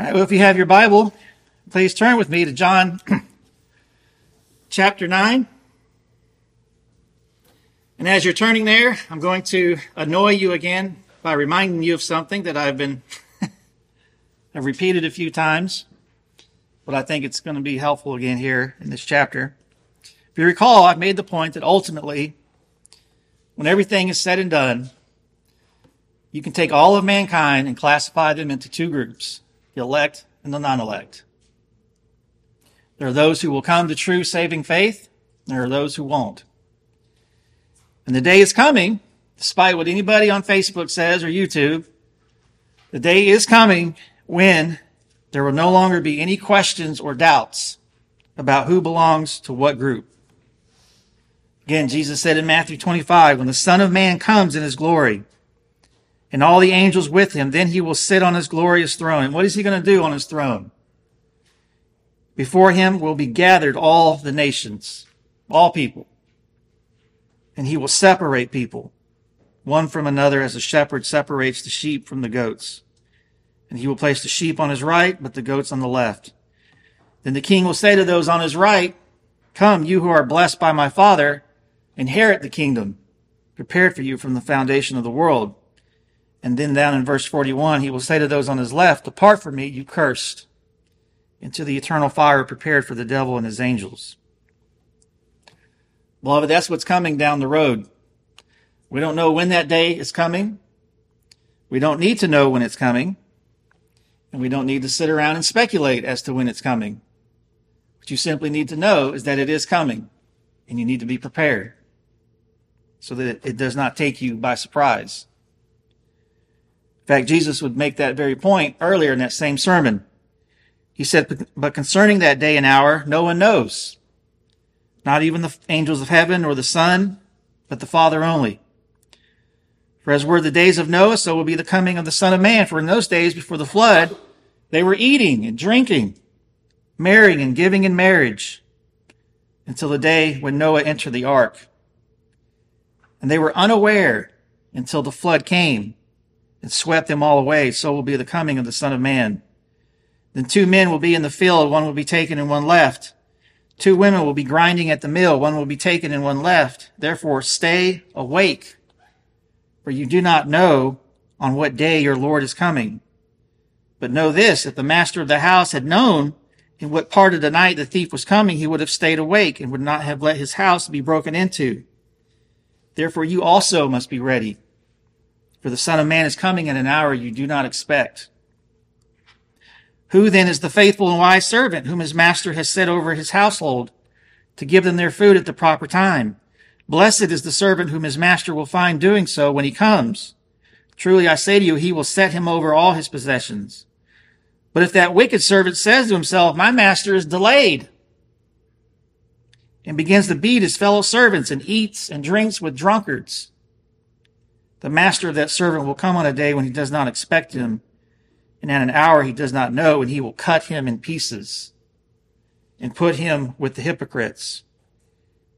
All right, well, if you have your Bible, please turn with me to John chapter 9. And as you're turning there, I'm going to annoy you again by reminding you of something that I've been I've repeated a few times, but I think it's going to be helpful again here in this chapter. If you recall, I've made the point that ultimately, when everything is said and done, you can take all of mankind and classify them into two groups elect and the non elect. There are those who will come to true saving faith, there are those who won't. And the day is coming, despite what anybody on Facebook says or YouTube, the day is coming when there will no longer be any questions or doubts about who belongs to what group. Again, Jesus said in Matthew 25, when the Son of Man comes in his glory, and all the angels with him. Then he will sit on his glorious throne. And what is he going to do on his throne? Before him will be gathered all the nations, all people. And he will separate people, one from another as a shepherd separates the sheep from the goats. And he will place the sheep on his right, but the goats on the left. Then the king will say to those on his right, Come, you who are blessed by my father, inherit the kingdom prepared for you from the foundation of the world. And then down in verse 41, he will say to those on his left, Depart from me, you cursed, into the eternal fire prepared for the devil and his angels. Beloved, that's what's coming down the road. We don't know when that day is coming. We don't need to know when it's coming. And we don't need to sit around and speculate as to when it's coming. What you simply need to know is that it is coming and you need to be prepared so that it does not take you by surprise. In fact, Jesus would make that very point earlier in that same sermon. He said, but concerning that day and hour, no one knows. Not even the angels of heaven or the Son, but the Father only. For as were the days of Noah, so will be the coming of the Son of Man. For in those days before the flood, they were eating and drinking, marrying and giving in marriage, until the day when Noah entered the ark. And they were unaware until the flood came and swept them all away, so will be the coming of the Son of Man. Then two men will be in the field, one will be taken and one left. Two women will be grinding at the mill, one will be taken and one left. Therefore stay awake, for you do not know on what day your Lord is coming. But know this, if the master of the house had known in what part of the night the thief was coming, he would have stayed awake and would not have let his house be broken into. Therefore you also must be ready for the Son of Man is coming at an hour you do not expect. Who then is the faithful and wise servant whom his master has set over his household to give them their food at the proper time? Blessed is the servant whom his master will find doing so when he comes. Truly I say to you, he will set him over all his possessions. But if that wicked servant says to himself, my master is delayed, and begins to beat his fellow servants and eats and drinks with drunkards, the master of that servant will come on a day when he does not expect him, and at an hour he does not know, and he will cut him in pieces and put him with the hypocrites.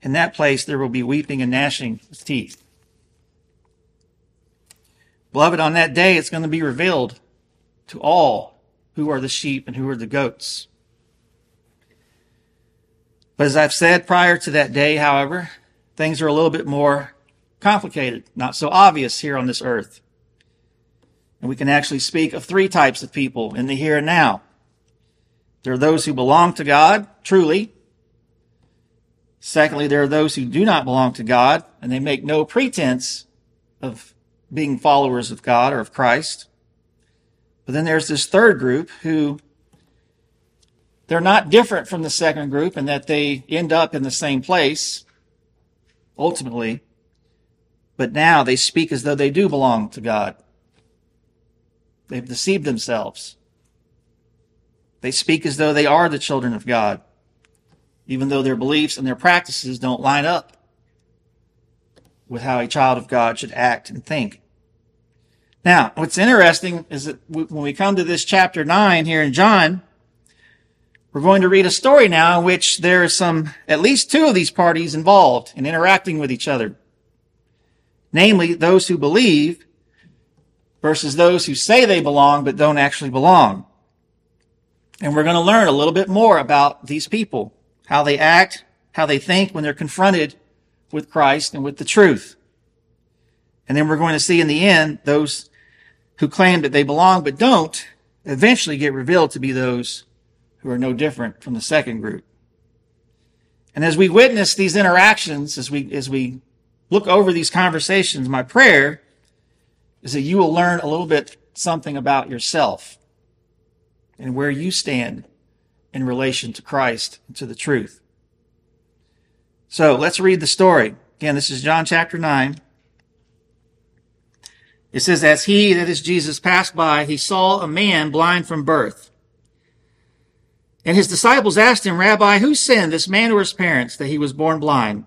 In that place there will be weeping and gnashing of teeth. Beloved, on that day it's going to be revealed to all who are the sheep and who are the goats. But as I've said prior to that day, however, things are a little bit more complicated, not so obvious here on this earth. And we can actually speak of three types of people in the here and now. There are those who belong to God, truly. Secondly, there are those who do not belong to God, and they make no pretense of being followers of God or of Christ. But then there's this third group who they're not different from the second group in that they end up in the same place, ultimately but now they speak as though they do belong to God. They've deceived themselves. They speak as though they are the children of God, even though their beliefs and their practices don't line up with how a child of God should act and think. Now, what's interesting is that when we come to this chapter 9 here in John, we're going to read a story now in which there are some, at least two of these parties involved in interacting with each other namely those who believe versus those who say they belong but don't actually belong. And we're going to learn a little bit more about these people, how they act, how they think when they're confronted with Christ and with the truth. And then we're going to see in the end those who claim that they belong but don't eventually get revealed to be those who are no different from the second group. And as we witness these interactions, as we, as we look over these conversations, my prayer is that you will learn a little bit something about yourself and where you stand in relation to Christ and to the truth. So let's read the story. Again, this is John chapter 9. It says, As he, that is Jesus, passed by, he saw a man blind from birth. And his disciples asked him, Rabbi, who sinned, this man or his parents, that he was born blind?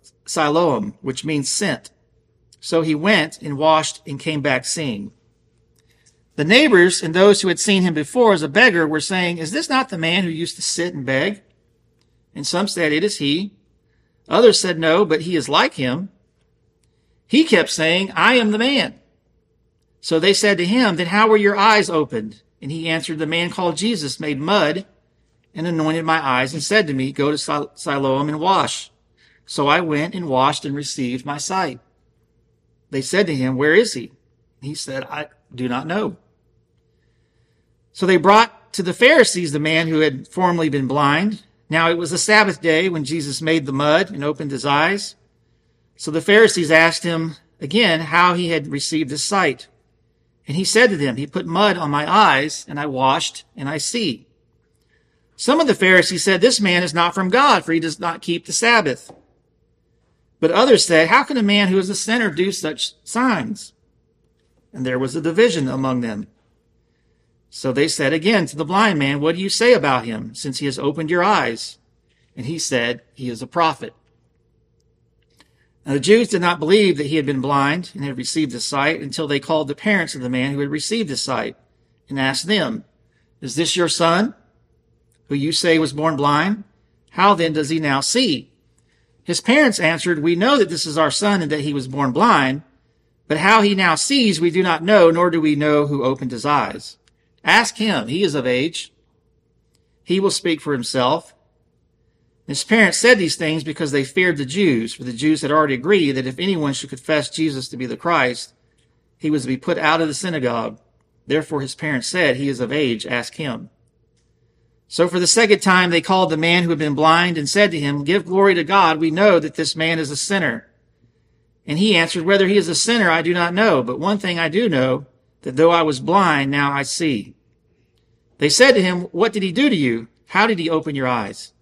Siloam, which means sent. So he went and washed and came back seeing. The neighbors and those who had seen him before as a beggar were saying, Is this not the man who used to sit and beg? And some said, It is he. Others said, No, but he is like him. He kept saying, I am the man. So they said to him, Then how were your eyes opened? And he answered, The man called Jesus made mud and anointed my eyes and said to me, Go to Siloam and wash. So I went and washed and received my sight. They said to him, Where is he? He said, I do not know. So they brought to the Pharisees the man who had formerly been blind. Now it was the Sabbath day when Jesus made the mud and opened his eyes. So the Pharisees asked him again how he had received his sight. And he said to them, He put mud on my eyes, and I washed, and I see. Some of the Pharisees said, This man is not from God, for he does not keep the Sabbath. But others said, How can a man who is a sinner do such signs? And there was a division among them. So they said again to the blind man, What do you say about him, since he has opened your eyes? And he said, He is a prophet. Now the Jews did not believe that he had been blind and had received his sight until they called the parents of the man who had received his sight and asked them, Is this your son, who you say was born blind? How then does he now see? His parents answered, We know that this is our son and that he was born blind, but how he now sees we do not know, nor do we know who opened his eyes. Ask him, he is of age. He will speak for himself. His parents said these things because they feared the Jews, for the Jews had already agreed that if anyone should confess Jesus to be the Christ, he was to be put out of the synagogue. Therefore his parents said, He is of age, ask him. So for the second time they called the man who had been blind and said to him, Give glory to God, we know that this man is a sinner. And he answered, Whether he is a sinner, I do not know, but one thing I do know, that though I was blind, now I see. They said to him, What did he do to you? How did he open your eyes?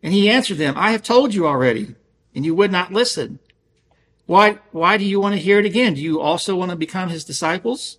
And he answered them, I have told you already, and you would not listen. Why, why do you want to hear it again? Do you also want to become his disciples?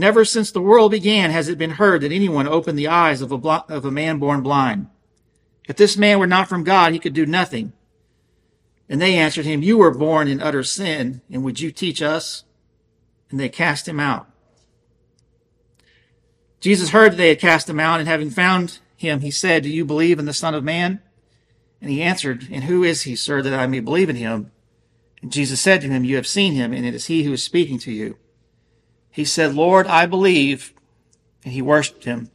Never since the world began has it been heard that anyone opened the eyes of a, bl- of a man born blind. If this man were not from God, he could do nothing. And they answered him, You were born in utter sin, and would you teach us? And they cast him out. Jesus heard that they had cast him out, and having found him, he said, Do you believe in the Son of Man? And he answered, And who is he, sir, that I may believe in him? And Jesus said to him, You have seen him, and it is he who is speaking to you. He said, Lord, I believe. And he worshiped him.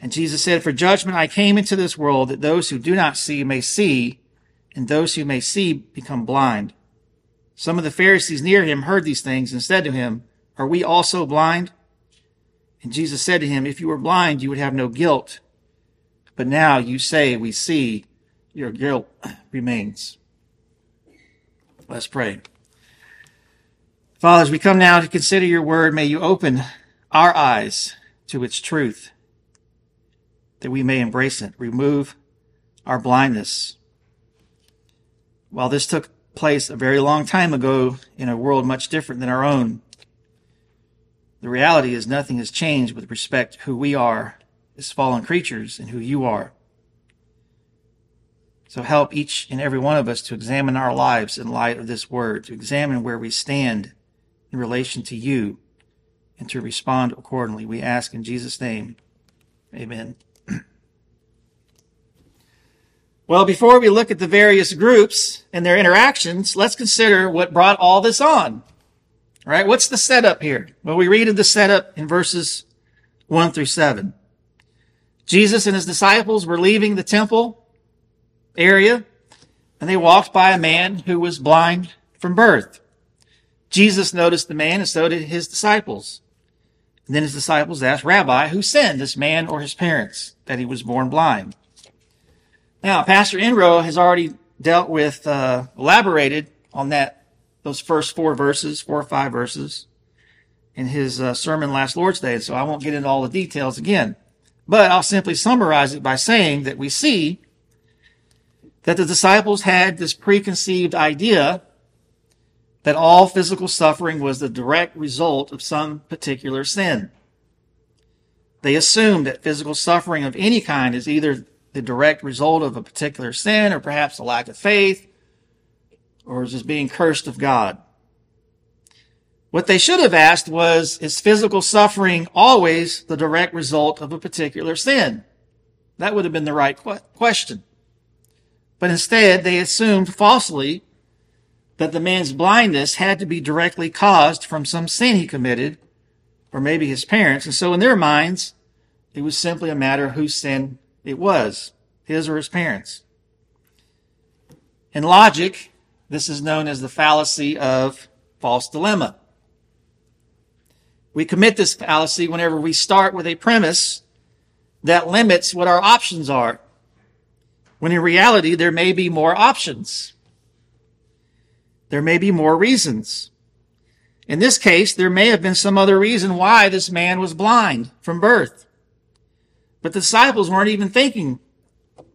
And Jesus said, For judgment I came into this world, that those who do not see may see, and those who may see become blind. Some of the Pharisees near him heard these things and said to him, Are we also blind? And Jesus said to him, If you were blind, you would have no guilt. but now you say we see your guilt remains. Let's pray. Father, as we come now to consider your word, may you open our eyes to its truth that we may embrace it, remove our blindness. While this took place a very long time ago in a world much different than our own, the reality is nothing has changed with respect to who we are as fallen creatures and who you are. So help each and every one of us to examine our lives in light of this word, to examine where we stand in relation to you, and to respond accordingly. We ask in Jesus' name. Amen. Well, before we look at the various groups and their interactions, let's consider what brought all this on. All right, what's the setup here? Well, we read of the setup in verses 1 through 7. Jesus and his disciples were leaving the temple area and they walked by a man who was blind from birth. Jesus noticed the man and so did his disciples. And then his disciples asked, Rabbi, who sinned, this man or his parents, that he was born blind? Now, Pastor Enro has already dealt with, uh, elaborated on that, those first four verses, four or five verses in his uh, sermon last Lord's Day. So I won't get into all the details again, but I'll simply summarize it by saying that we see that the disciples had this preconceived idea that all physical suffering was the direct result of some particular sin. They assumed that physical suffering of any kind is either the direct result of a particular sin or perhaps a lack of faith or is just being cursed of God. What they should have asked was, is physical suffering always the direct result of a particular sin? That would have been the right question. But instead, they assumed falsely that the man's blindness had to be directly caused from some sin he committed, or maybe his parents. And so in their minds, it was simply a matter of whose sin it was, his or his parents. In logic, this is known as the fallacy of false dilemma. We commit this fallacy whenever we start with a premise that limits what our options are, when in reality there may be more options. There may be more reasons. In this case, there may have been some other reason why this man was blind from birth. But the disciples weren't even thinking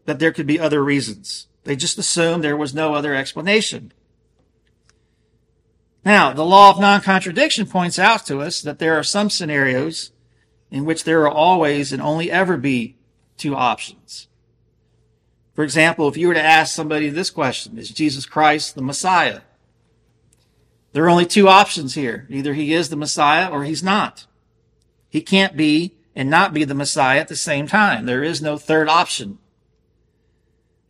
that there could be other reasons. They just assumed there was no other explanation. Now, the law of non-contradiction points out to us that there are some scenarios in which there will always and only ever be two options. For example, if you were to ask somebody this question, is Jesus Christ the Messiah? There are only two options here. Either he is the Messiah or he's not. He can't be and not be the Messiah at the same time. There is no third option.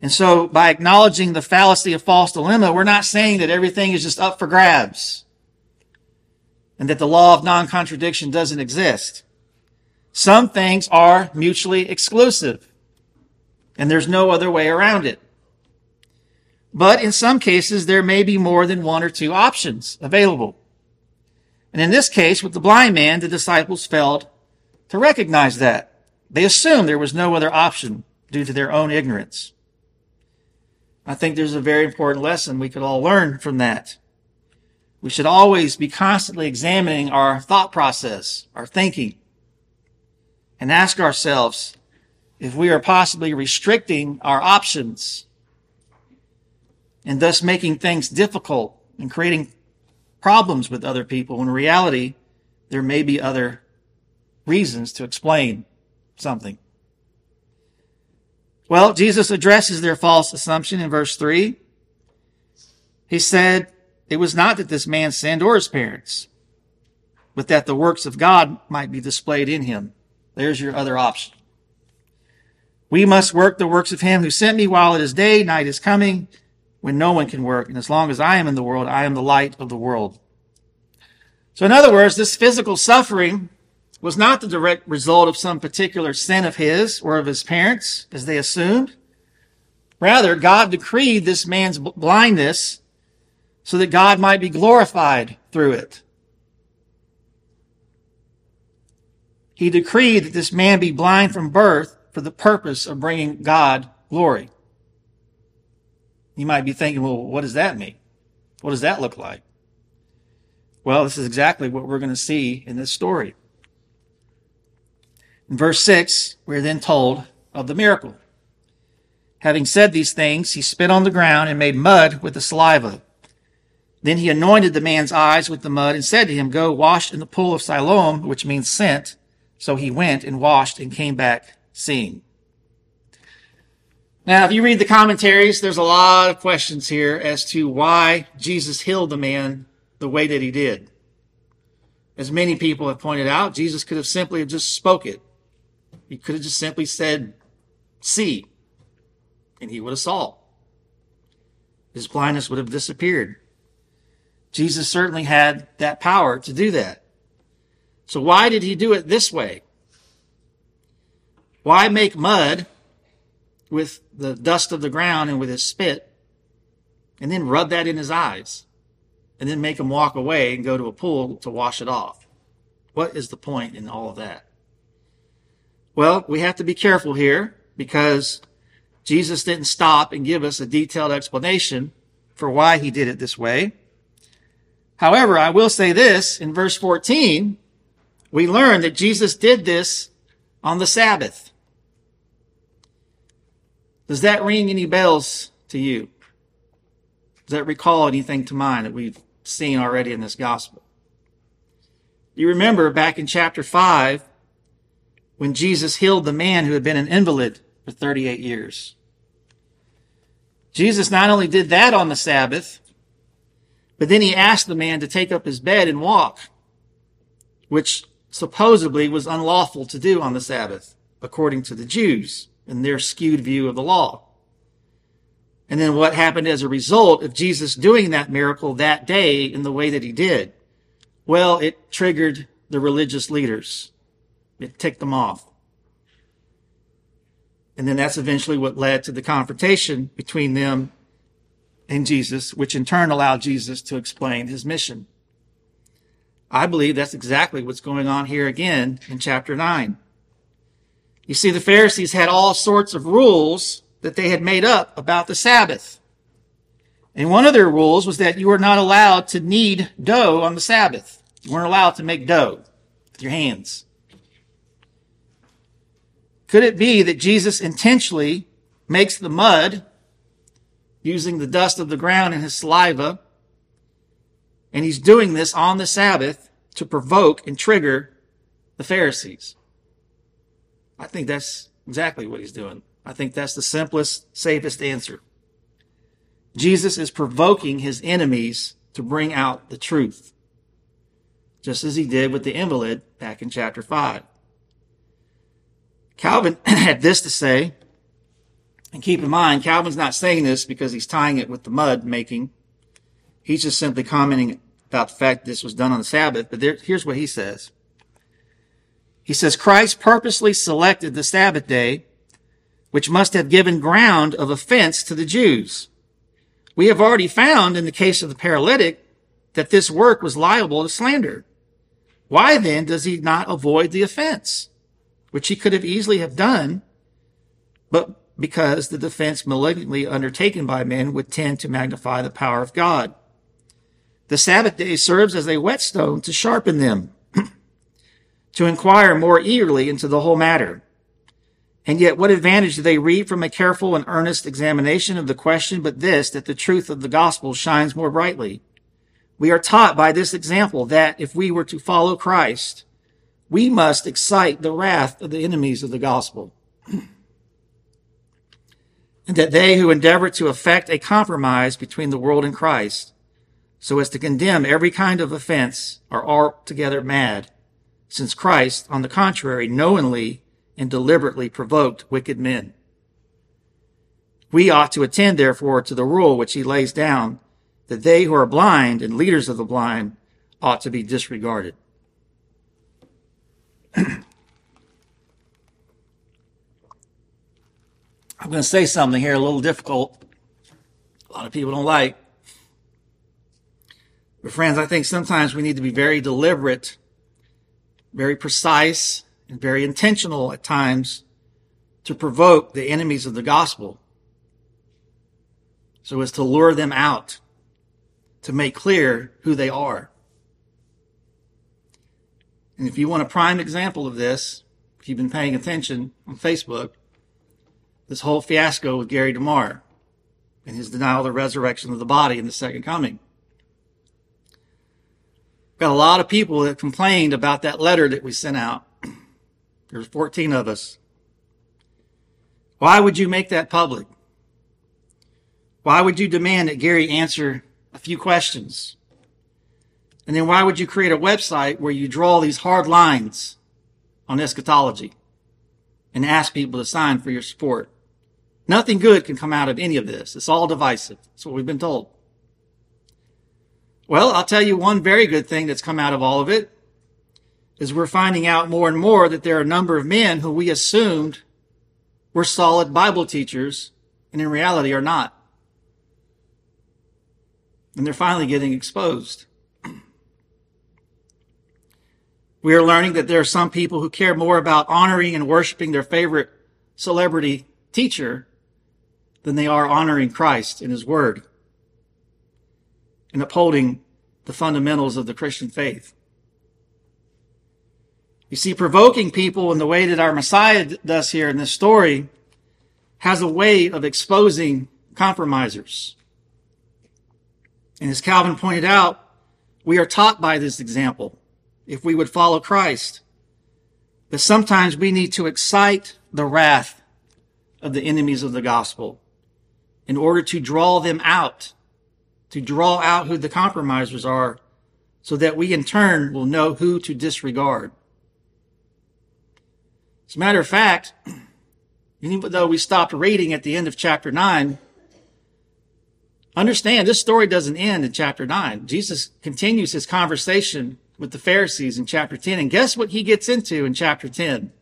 And so by acknowledging the fallacy of false dilemma, we're not saying that everything is just up for grabs and that the law of non-contradiction doesn't exist. Some things are mutually exclusive and there's no other way around it. But in some cases, there may be more than one or two options available. And in this case, with the blind man, the disciples failed to recognize that. They assumed there was no other option due to their own ignorance. I think there's a very important lesson we could all learn from that. We should always be constantly examining our thought process, our thinking, and ask ourselves if we are possibly restricting our options and thus making things difficult and creating problems with other people. When in reality, there may be other reasons to explain something. Well, Jesus addresses their false assumption in verse 3. He said, It was not that this man sinned or his parents, but that the works of God might be displayed in him. There's your other option. We must work the works of him who sent me while it is day, night is coming, when no one can work. And as long as I am in the world, I am the light of the world. So in other words, this physical suffering was not the direct result of some particular sin of his or of his parents, as they assumed. Rather, God decreed this man's blindness so that God might be glorified through it. He decreed that this man be blind from birth for the purpose of bringing God glory. You might be thinking, well, what does that mean? What does that look like? Well, this is exactly what we're going to see in this story. In verse 6, we're then told of the miracle. Having said these things, he spit on the ground and made mud with the saliva. Then he anointed the man's eyes with the mud and said to him, Go wash in the pool of Siloam, which means sent. So he went and washed and came back seeing. Now, if you read the commentaries, there's a lot of questions here as to why Jesus healed the man the way that he did. As many people have pointed out, Jesus could have simply just spoke it. He could have just simply said, see, and he would have saw. His blindness would have disappeared. Jesus certainly had that power to do that. So why did he do it this way? Why make mud with the dust of the ground and with his spit and then rub that in his eyes and then make him walk away and go to a pool to wash it off? What is the point in all of that? Well, we have to be careful here because Jesus didn't stop and give us a detailed explanation for why he did it this way. However, I will say this in verse 14, we learn that Jesus did this on the Sabbath. Does that ring any bells to you? Does that recall anything to mind that we've seen already in this gospel? You remember back in chapter 5 when Jesus healed the man who had been an invalid for 38 years. Jesus not only did that on the Sabbath, but then he asked the man to take up his bed and walk, which supposedly was unlawful to do on the Sabbath, according to the Jews and their skewed view of the law. And then what happened as a result of Jesus doing that miracle that day in the way that he did? Well, it triggered the religious leaders. It ticked them off. And then that's eventually what led to the confrontation between them and Jesus, which in turn allowed Jesus to explain his mission. I believe that's exactly what's going on here again in chapter 9. You see, the Pharisees had all sorts of rules that they had made up about the Sabbath. And one of their rules was that you were not allowed to knead dough on the Sabbath. You weren't allowed to make dough with your hands. Could it be that Jesus intentionally makes the mud using the dust of the ground and his saliva. And he's doing this on the Sabbath to provoke and trigger the Pharisees. I think that's exactly what he's doing. I think that's the simplest, safest answer. Jesus is provoking his enemies to bring out the truth, just as he did with the invalid back in chapter 5. Calvin had this to say and keep in mind, Calvin's not saying this because he's tying it with the mud making. He's just simply commenting about the fact this was done on the Sabbath. But there, here's what he says. He says, Christ purposely selected the Sabbath day, which must have given ground of offense to the Jews. We have already found in the case of the paralytic that this work was liable to slander. Why then does he not avoid the offense, which he could have easily have done, but because the defense malignantly undertaken by men would tend to magnify the power of God. The Sabbath day serves as a whetstone to sharpen them, to inquire more eagerly into the whole matter. And yet, what advantage do they reap from a careful and earnest examination of the question but this, that the truth of the gospel shines more brightly? We are taught by this example that if we were to follow Christ, we must excite the wrath of the enemies of the gospel. and that they who endeavor to effect a compromise between the world and Christ, so as to condemn every kind of offense, are altogether mad, since Christ, on the contrary, knowingly and deliberately provoked wicked men. We ought to attend, therefore, to the rule which he lays down, that they who are blind and leaders of the blind ought to be disregarded. I'm going to say something here a little difficult. A lot of people don't like. But friends, I think sometimes we need to be very deliberate, very precise, and very intentional at times to provoke the enemies of the gospel so as to lure them out, to make clear who they are. And if you want a prime example of this, if you've been paying attention on Facebook, this whole fiasco with Gary DeMar and his denial of the resurrection of the body in the second coming. Got a lot of people that complained about that letter that we sent out. There's 14 of us. Why would you make that public? Why would you demand that Gary answer a few questions? And then why would you create a website where you draw these hard lines on eschatology and ask people to sign for your support? Nothing good can come out of any of this. It's all divisive. That's what we've been told. Well, I'll tell you one very good thing that's come out of all of it is we're finding out more and more that there are a number of men who we assumed were solid Bible teachers and in reality are not. And they're finally getting exposed. We are learning that there are some people who care more about honoring and worshiping their favorite celebrity teacher than they are honoring Christ and His Word and upholding the fundamentals of the Christian faith. You see, provoking people in the way that our Messiah does here in this story has a way of exposing compromisers. And as Calvin pointed out, we are taught by this example if we would follow Christ. But sometimes we need to excite the wrath of the enemies of the gospel in order to draw them out, to draw out who the compromisers are, so that we in turn will know who to disregard. As a matter of fact, even though we stopped reading at the end of chapter 9, understand this story doesn't end in chapter 9. Jesus continues his conversation with the Pharisees in chapter 10, and guess what he gets into in chapter 10?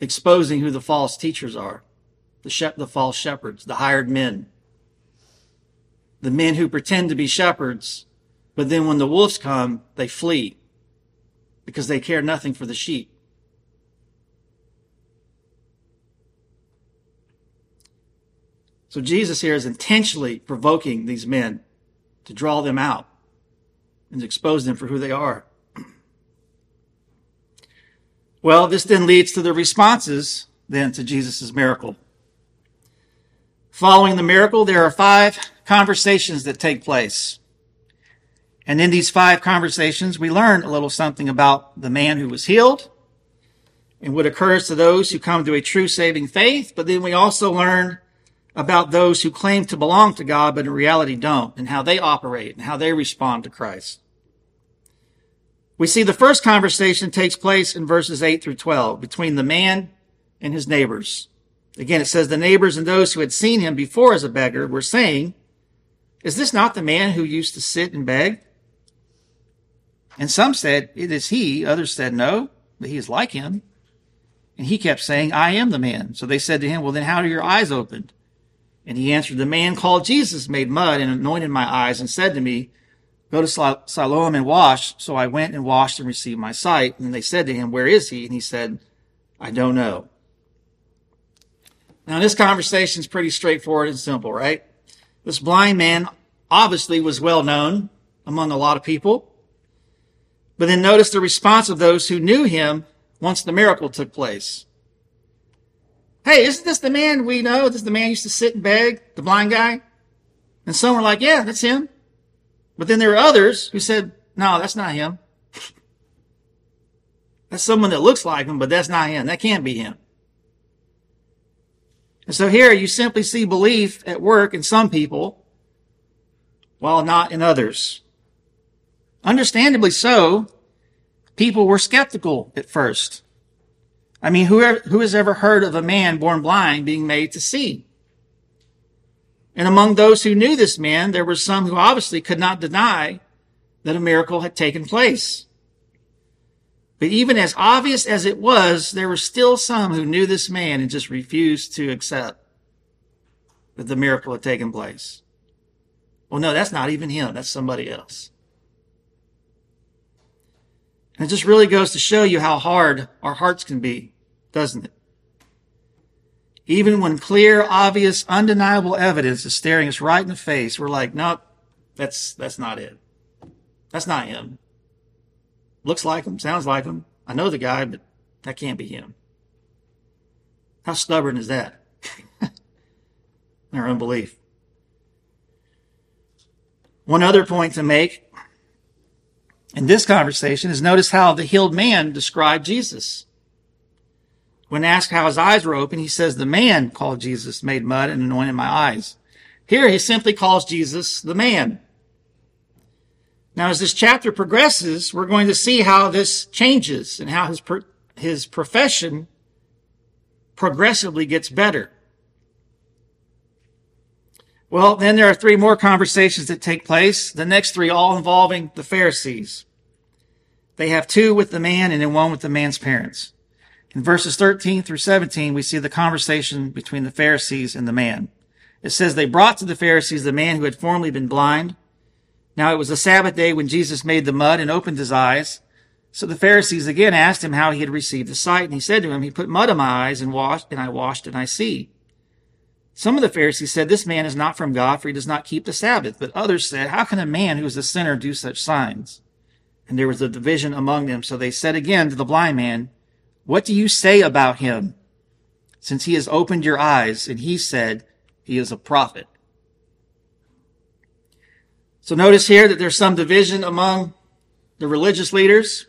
Exposing who the false teachers are the, shep- the false shepherds, the hired men, the men who pretend to be shepherds, but then when the wolves come, they flee because they care nothing for the sheep. So Jesus here is intentionally provoking these men to draw them out and expose them for who they are. Well, this then leads to the responses then to Jesus' miracle. Following the miracle, there are five conversations that take place. And in these five conversations, we learn a little something about the man who was healed and what occurs to those who come to a true saving faith. But then we also learn about those who claim to belong to God, but in reality don't, and how they operate and how they respond to Christ. We see the first conversation takes place in verses 8 through 12 between the man and his neighbors. Again, it says the neighbors and those who had seen him before as a beggar were saying, Is this not the man who used to sit and beg? And some said, It is he. Others said, No, but he is like him. And he kept saying, I am the man. So they said to him, Well, then how are your eyes opened? And he answered, The man called Jesus made mud and anointed my eyes and said to me, Go to Siloam and wash. So I went and washed and received my sight. And they said to him, Where is he? And he said, I don't know. Now, this conversation is pretty straightforward and simple, right? This blind man obviously was well known among a lot of people. But then notice the response of those who knew him once the miracle took place. Hey, isn't this the man we know? This is the man used to sit and beg, the blind guy? And some were like, yeah, that's him. But then there were others who said, no, that's not him. That's someone that looks like him, but that's not him. That can't be him. And so here you simply see belief at work in some people, while not in others. Understandably so, people were skeptical at first. I mean, who, who has ever heard of a man born blind being made to see? And among those who knew this man, there were some who obviously could not deny that a miracle had taken place. But even as obvious as it was, there were still some who knew this man and just refused to accept that the miracle had taken place. Well, no, that's not even him. That's somebody else. And it just really goes to show you how hard our hearts can be doesn't it? Even when clear, obvious, undeniable evidence is staring us right in the face, we're like, no, that's, that's not it. That's not him. Looks like him, sounds like him. I know the guy, but that can't be him. How stubborn is that? Our unbelief. One other point to make in this conversation is notice how the healed man described Jesus. When asked how his eyes were open, he says, the man called Jesus made mud and anointed my eyes. Here he simply calls Jesus the man. Now, as this chapter progresses, we're going to see how this changes and how his, his profession progressively gets better. Well, then there are three more conversations that take place, the next three all involving the Pharisees. They have two with the man and then one with the man's parents. In verses 13 through 17, we see the conversation between the Pharisees and the man. It says, They brought to the Pharisees the man who had formerly been blind. Now it was the Sabbath day when Jesus made the mud and opened his eyes. So the Pharisees again asked him how he had received the sight, and he said to him, He put mud on my eyes and washed, and I washed and I see. Some of the Pharisees said, This man is not from God, for he does not keep the Sabbath. But others said, How can a man who is a sinner do such signs? And there was a division among them. So they said again to the blind man, What do you say about him? Since he has opened your eyes, and he said, He is a prophet. So notice here that there's some division among the religious leaders.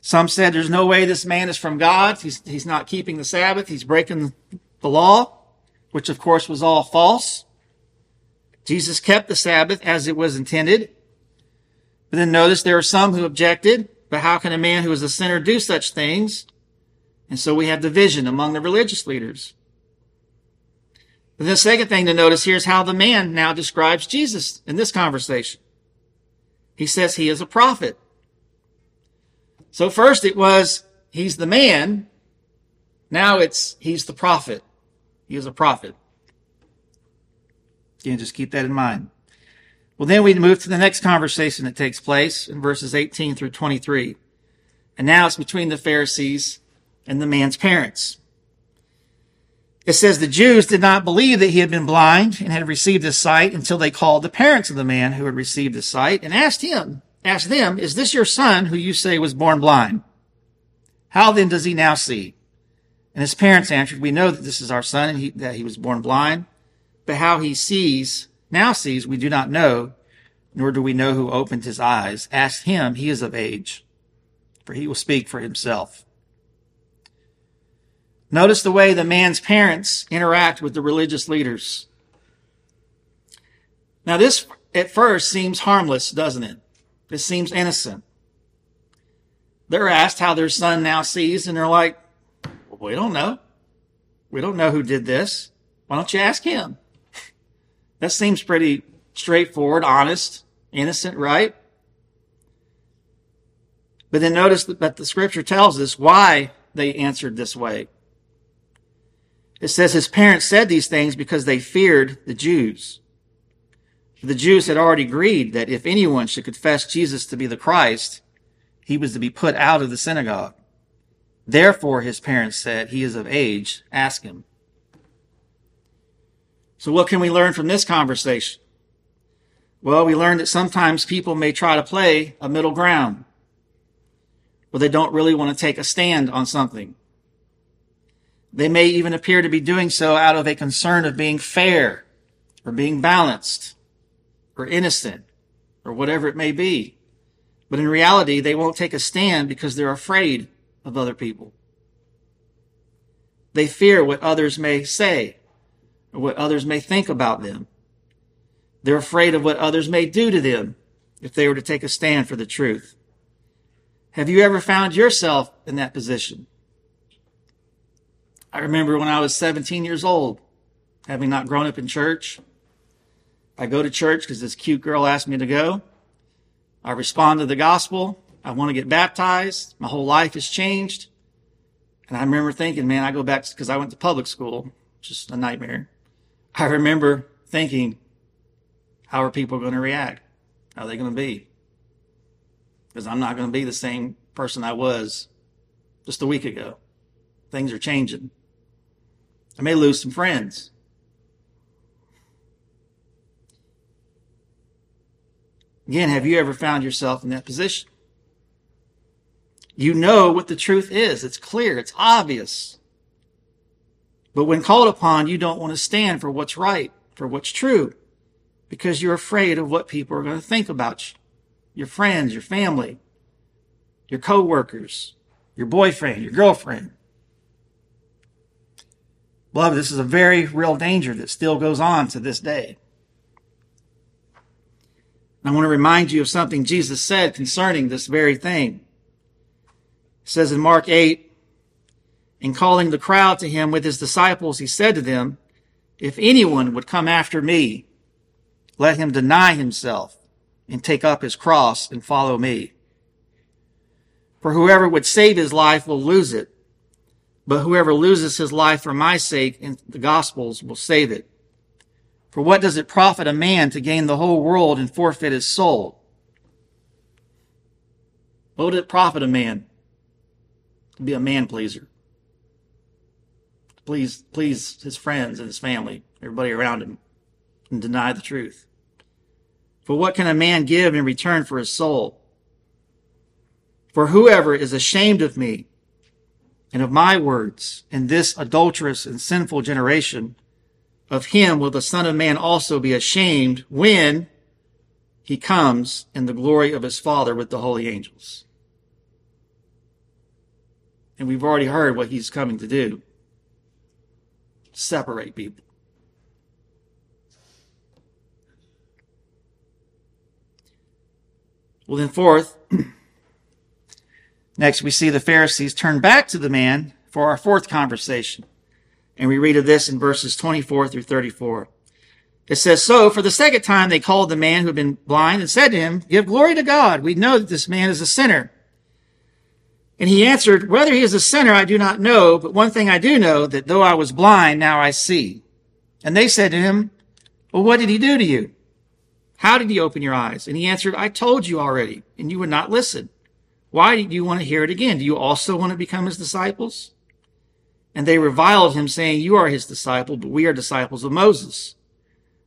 Some said there's no way this man is from God. He's, he's not keeping the Sabbath. He's breaking the law, which of course was all false. Jesus kept the Sabbath as it was intended. But then notice there are some who objected, but how can a man who is a sinner do such things? And so we have division among the religious leaders. The second thing to notice here is how the man now describes Jesus in this conversation. He says he is a prophet. So first it was he's the man. Now it's he's the prophet. He is a prophet. Again, just keep that in mind. Well, then we move to the next conversation that takes place in verses 18 through 23. And now it's between the Pharisees and the man's parents. It says the Jews did not believe that he had been blind and had received his sight until they called the parents of the man who had received his sight and asked him, asked them, is this your son who you say was born blind? How then does he now see? And his parents answered, we know that this is our son and he, that he was born blind, but how he sees now sees, we do not know, nor do we know who opened his eyes. Ask him, he is of age, for he will speak for himself. Notice the way the man's parents interact with the religious leaders. Now, this at first seems harmless, doesn't it? This seems innocent. They're asked how their son now sees, and they're like, well, we don't know. We don't know who did this. Why don't you ask him? That seems pretty straightforward, honest, innocent, right? But then notice that the scripture tells us why they answered this way. It says his parents said these things because they feared the Jews. The Jews had already agreed that if anyone should confess Jesus to be the Christ, he was to be put out of the synagogue. Therefore, his parents said, he is of age, ask him. So what can we learn from this conversation? Well, we learned that sometimes people may try to play a middle ground where they don't really want to take a stand on something. They may even appear to be doing so out of a concern of being fair or being balanced or innocent or whatever it may be. But in reality, they won't take a stand because they're afraid of other people. They fear what others may say or what others may think about them. They're afraid of what others may do to them if they were to take a stand for the truth. Have you ever found yourself in that position? I remember when I was 17 years old, having not grown up in church. I go to church because this cute girl asked me to go. I respond to the gospel. I want to get baptized. My whole life has changed. And I remember thinking, man, I go back because I went to public school, just a nightmare. I remember thinking, how are people going to react? How are they going to be? Because I'm not going to be the same person I was just a week ago. Things are changing. I may lose some friends. Again, have you ever found yourself in that position? You know what the truth is. It's clear. It's obvious. But when called upon, you don't want to stand for what's right, for what's true, because you're afraid of what people are going to think about you. Your friends, your family, your coworkers, your boyfriend, your girlfriend. Beloved, this is a very real danger that still goes on to this day. I want to remind you of something Jesus said concerning this very thing. It says in Mark 8, in calling the crowd to him with his disciples, he said to them, If anyone would come after me, let him deny himself and take up his cross and follow me. For whoever would save his life will lose it, but whoever loses his life for my sake in the gospels will save it. For what does it profit a man to gain the whole world and forfeit his soul? What would it profit a man to be a man pleaser? To please, please his friends and his family, everybody around him, and deny the truth. For what can a man give in return for his soul? For whoever is ashamed of me and of my words in this adulterous and sinful generation, of him will the Son of Man also be ashamed when he comes in the glory of his Father with the holy angels. And we've already heard what he's coming to do separate people. Well, then, fourth, next we see the Pharisees turn back to the man for our fourth conversation. And we read of this in verses 24 through 34. It says, So for the second time they called the man who had been blind and said to him, Give glory to God. We know that this man is a sinner. And he answered, Whether he is a sinner, I do not know, but one thing I do know, that though I was blind, now I see. And they said to him, Well, what did he do to you? How did he open your eyes? And he answered, I told you already, and you would not listen. Why do you want to hear it again? Do you also want to become his disciples? And they reviled him, saying, You are his disciple, but we are disciples of Moses.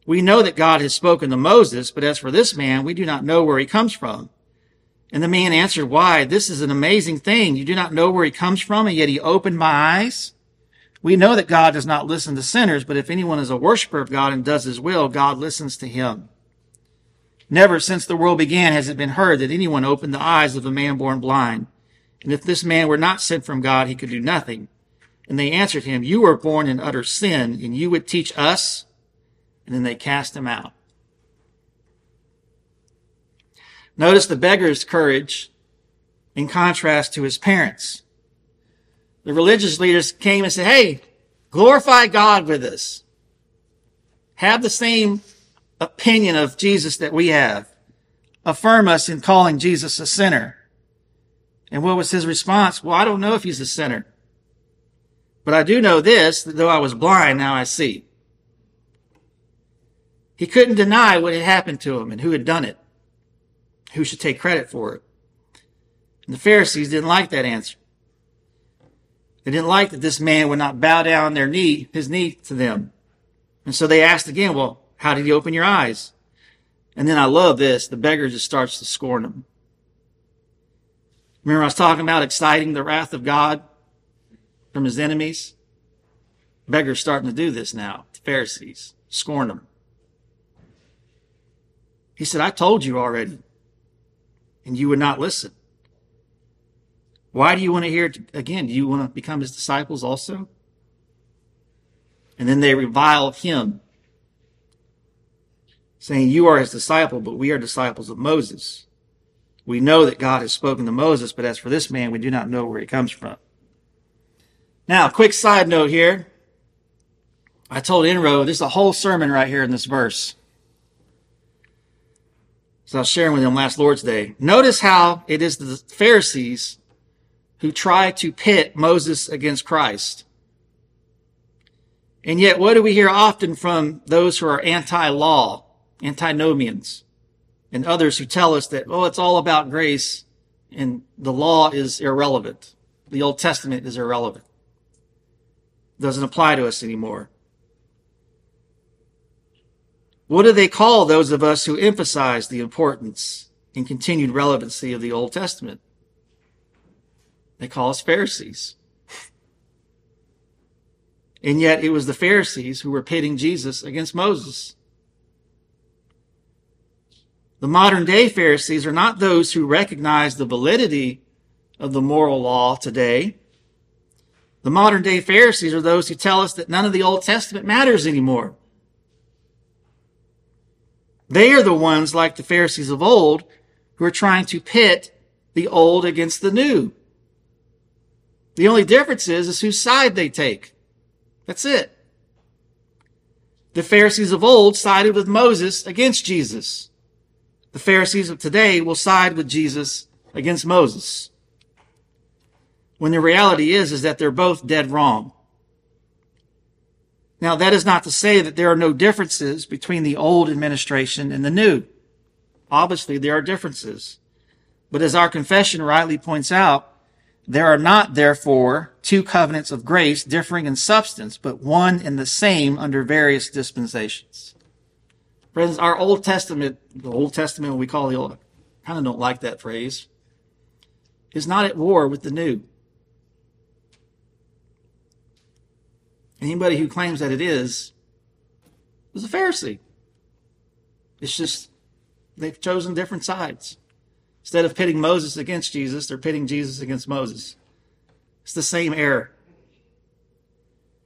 We know that God has spoken to Moses, but as for this man, we do not know where he comes from. And the man answered, Why, this is an amazing thing. You do not know where he comes from, and yet he opened my eyes. We know that God does not listen to sinners, but if anyone is a worshiper of God and does his will, God listens to him. Never since the world began has it been heard that anyone opened the eyes of a man born blind. And if this man were not sent from God, he could do nothing. And they answered him, You were born in utter sin, and you would teach us? And then they cast him out. Notice the beggar's courage in contrast to his parents. The religious leaders came and said, Hey, glorify God with us. Have the same opinion of Jesus that we have. Affirm us in calling Jesus a sinner. And what was his response? Well, I don't know if he's a sinner. But I do know this, that though I was blind, now I see. He couldn't deny what had happened to him and who had done it, who should take credit for it. And the Pharisees didn't like that answer. They didn't like that this man would not bow down their knee, his knee to them. And so they asked again, well, how did he open your eyes? And then I love this. The beggar just starts to scorn him. Remember I was talking about exciting the wrath of God? from his enemies. Beggar's starting to do this now. The Pharisees scorn them. He said, I told you already, and you would not listen. Why do you want to hear it again? Do you want to become his disciples also? And then they revile him, saying, You are his disciple, but we are disciples of Moses. We know that God has spoken to Moses, but as for this man, we do not know where he comes from. Now, quick side note here. I told Inroad there's a whole sermon right here in this verse. So I was sharing with him last Lord's Day. Notice how it is the Pharisees who try to pit Moses against Christ. And yet, what do we hear often from those who are anti-law, antinomians, and others who tell us that, oh, it's all about grace and the law is irrelevant. The Old Testament is irrelevant. doesn't apply to us anymore. What do they call those of us who emphasize the importance and continued relevancy of the Old Testament? They call us Pharisees. And yet it was the Pharisees who were pitting Jesus against Moses. The modern day Pharisees are not those who recognize the validity of the moral law today. The modern day Pharisees are those who tell us that none of the Old Testament matters anymore. They are the ones like the Pharisees of old who are trying to pit the old against the new. The only difference is, is whose side they take. That's it. The Pharisees of old sided with Moses against Jesus. The Pharisees of today will side with Jesus against Moses. When the reality is, is that they're both dead wrong. Now, that is not to say that there are no differences between the old administration and the new. Obviously, there are differences. But as our confession rightly points out, there are not, therefore, two covenants of grace differing in substance, but one and the same under various dispensations. Friends, our Old Testament, the Old Testament, we call the Old, kind of don't like that phrase, is not at war with the New. Anybody who claims that it is is a Pharisee. It's just they've chosen different sides. Instead of pitting Moses against Jesus, they're pitting Jesus against Moses. It's the same error.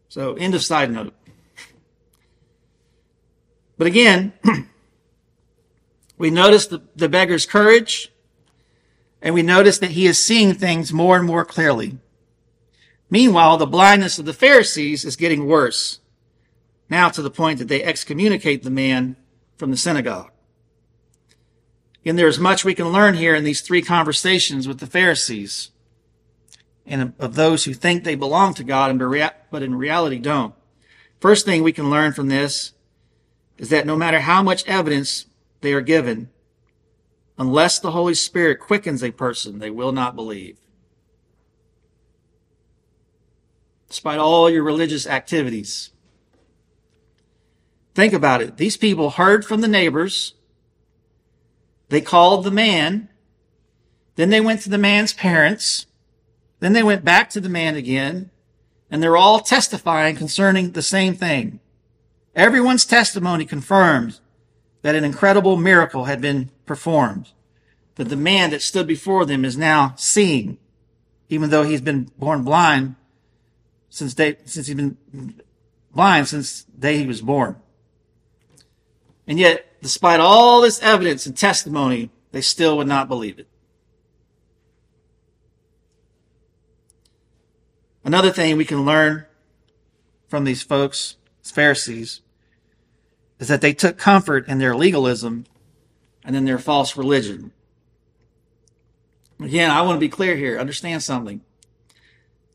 So, end of side note. But again, we notice the, the beggar's courage, and we notice that he is seeing things more and more clearly. Meanwhile, the blindness of the Pharisees is getting worse, now to the point that they excommunicate the man from the synagogue. And there's much we can learn here in these three conversations with the Pharisees and of those who think they belong to God, but in reality don't. First thing we can learn from this is that no matter how much evidence they are given, unless the Holy Spirit quickens a person, they will not believe. Despite all your religious activities. Think about it. These people heard from the neighbors they called the man. Then they went to the man's parents. Then they went back to the man again. And they're all testifying concerning the same thing. Everyone's testimony confirmed that an incredible miracle had been performed. That the man that stood before them is now seeing, even though he's been born blind since day, since he's been blind since the day he was born. And yet despite all this evidence and testimony, they still would not believe it. Another thing we can learn from these folks, Pharisees, is that they took comfort in their legalism and in their false religion. Again, I want to be clear here. Understand something.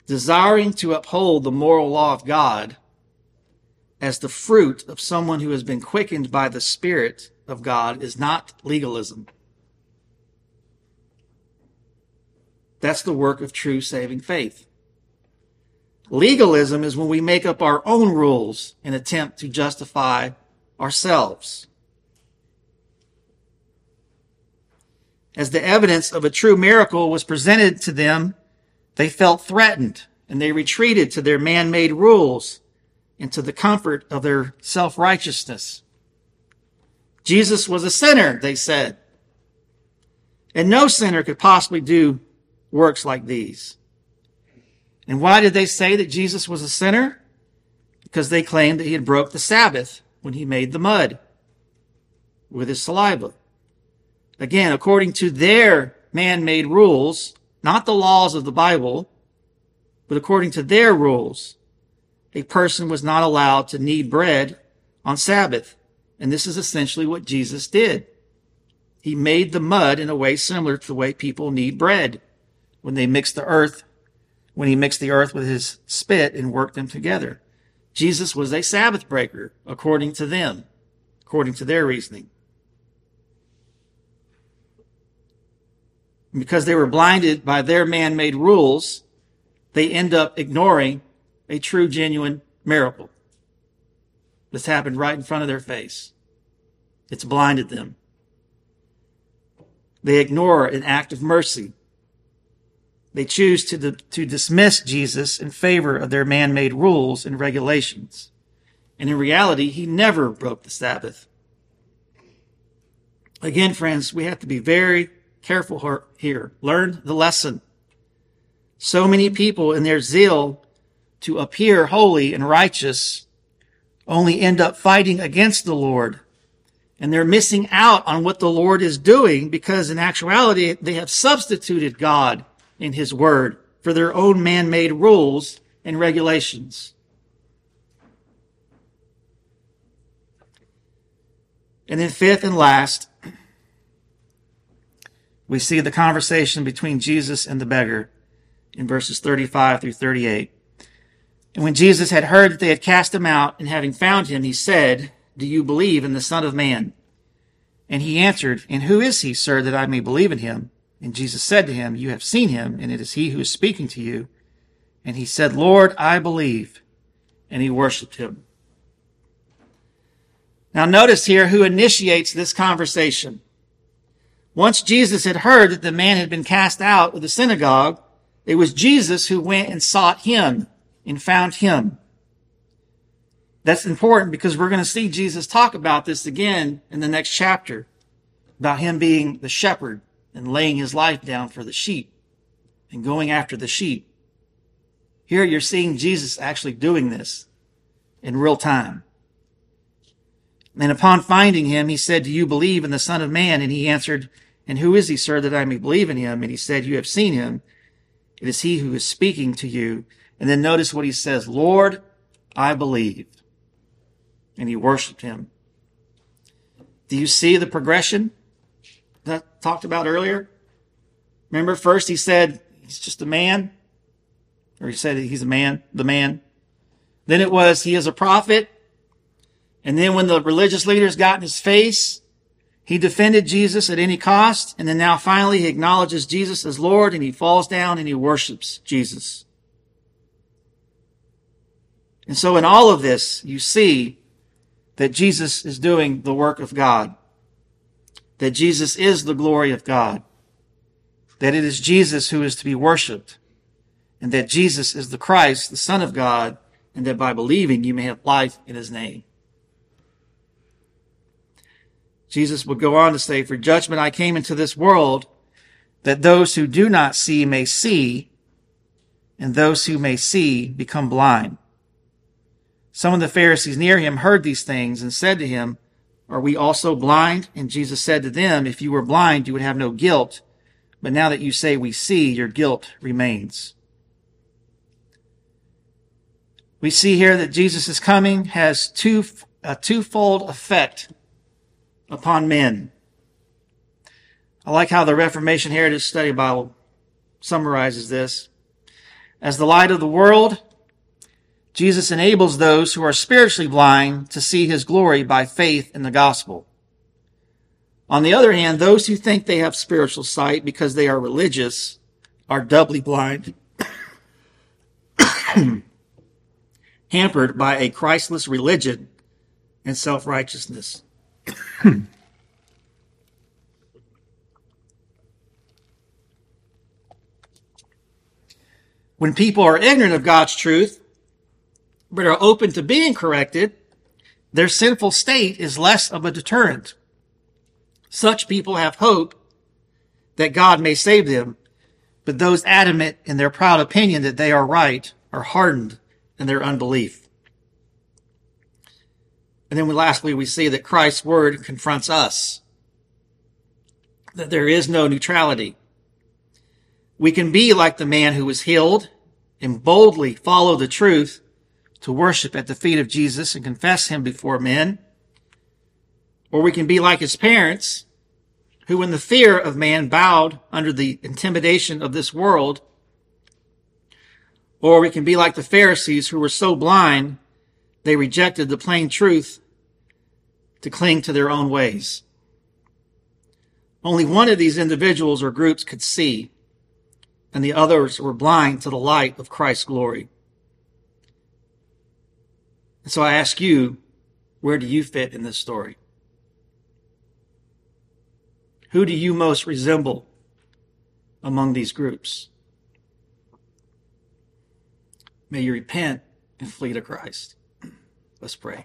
Desiring to uphold the moral law of God as the fruit of someone who has been quickened by the Spirit of God is not legalism. That's the work of true saving faith. Legalism is when we make up our own rules and attempt to justify ourselves. As the evidence of a true miracle was presented to them, they felt threatened and they retreated to their man-made rules and to the comfort of their self-righteousness. Jesus was a sinner, they said. And no sinner could possibly do works like these. And why did they say that Jesus was a sinner? Because they claimed that he had broke the Sabbath when he made the mud with his saliva. Again, according to their man-made rules, not the laws of the Bible, but according to their rules, a person was not allowed to knead bread on Sabbath. And this is essentially what Jesus did. He made the mud in a way similar to the way people knead bread when they mix the earth, when he mixed the earth with his spit and worked them together. Jesus was a Sabbath breaker, according to them, according to their reasoning. Because they were blinded by their man-made rules, they end up ignoring a true, genuine miracle that's happened right in front of their face. It's blinded them. They ignore an act of mercy. They choose to, to dismiss Jesus in favor of their man-made rules and regulations. And in reality, he never broke the Sabbath. Again, friends, we have to be very careful here. Learn the lesson. So many people in their zeal to appear holy and righteous only end up fighting against the Lord. And they're missing out on what the Lord is doing because in actuality, they have substituted God in His Word for their own man-made rules and regulations. And then fifth and last, we see the conversation between Jesus and the beggar in verses 35 through 38. And when Jesus had heard that they had cast him out, and having found him, he said, Do you believe in the Son of Man? And he answered, And who is he, sir, that I may believe in him? And Jesus said to him, You have seen him, and it is he who is speaking to you. And he said, Lord, I believe. And he worshiped him. Now notice here who initiates this conversation. Once Jesus had heard that the man had been cast out of the synagogue, it was Jesus who went and sought him and found him. That's important because we're going to see Jesus talk about this again in the next chapter about him being the shepherd and laying his life down for the sheep and going after the sheep. Here you're seeing Jesus actually doing this in real time. And upon finding him, he said, Do you believe in the Son of Man? And he answered, And who is he, sir, that I may believe in him? And he said, You have seen him. It is he who is speaking to you. And then notice what he says, Lord, I believe. And he worshiped him. Do you see the progression that I talked about earlier? Remember, first he said, he's just a man. Or he said he's a man, the man. Then it was, he is a prophet. And then when the religious leaders got in his face, he defended Jesus at any cost. And then now finally he acknowledges Jesus as Lord and he falls down and he worships Jesus. And so in all of this, you see that Jesus is doing the work of God. That Jesus is the glory of God. That it is Jesus who is to be worshiped. And that Jesus is the Christ, the Son of God, and that by believing you may have life in his name. Jesus would go on to say, For judgment I came into this world, that those who do not see may see, and those who may see become blind. Some of the Pharisees near him heard these things and said to him, Are we also blind? And Jesus said to them, If you were blind, you would have no guilt. But now that you say we see, your guilt remains. We see here that Jesus' coming has two, a twofold effect upon men. I like how the Reformation Heritage Study Bible summarizes this. As the light of the world, Jesus enables those who are spiritually blind to see his glory by faith in the gospel. On the other hand, those who think they have spiritual sight because they are religious are doubly blind, hampered by a Christless religion and self-righteousness. when people are ignorant of God's truth, but are open to being corrected, their sinful state is less of a deterrent. Such people have hope that God may save them, but those adamant in their proud opinion that they are right are hardened in their unbelief. And then lastly, we see that Christ's word confronts us, that there is no neutrality. We can be like the man who was healed and boldly follow the truth to worship at the feet of Jesus and confess him before men. Or we can be like his parents, who in the fear of man bowed under the intimidation of this world. Or we can be like the Pharisees who were so blind they rejected the plain truth to cling to their own ways. Only one of these individuals or groups could see, and the others were blind to the light of Christ's glory. So I ask you, where do you fit in this story? Who do you most resemble among these groups? May you repent and flee to Christ. Let's pray.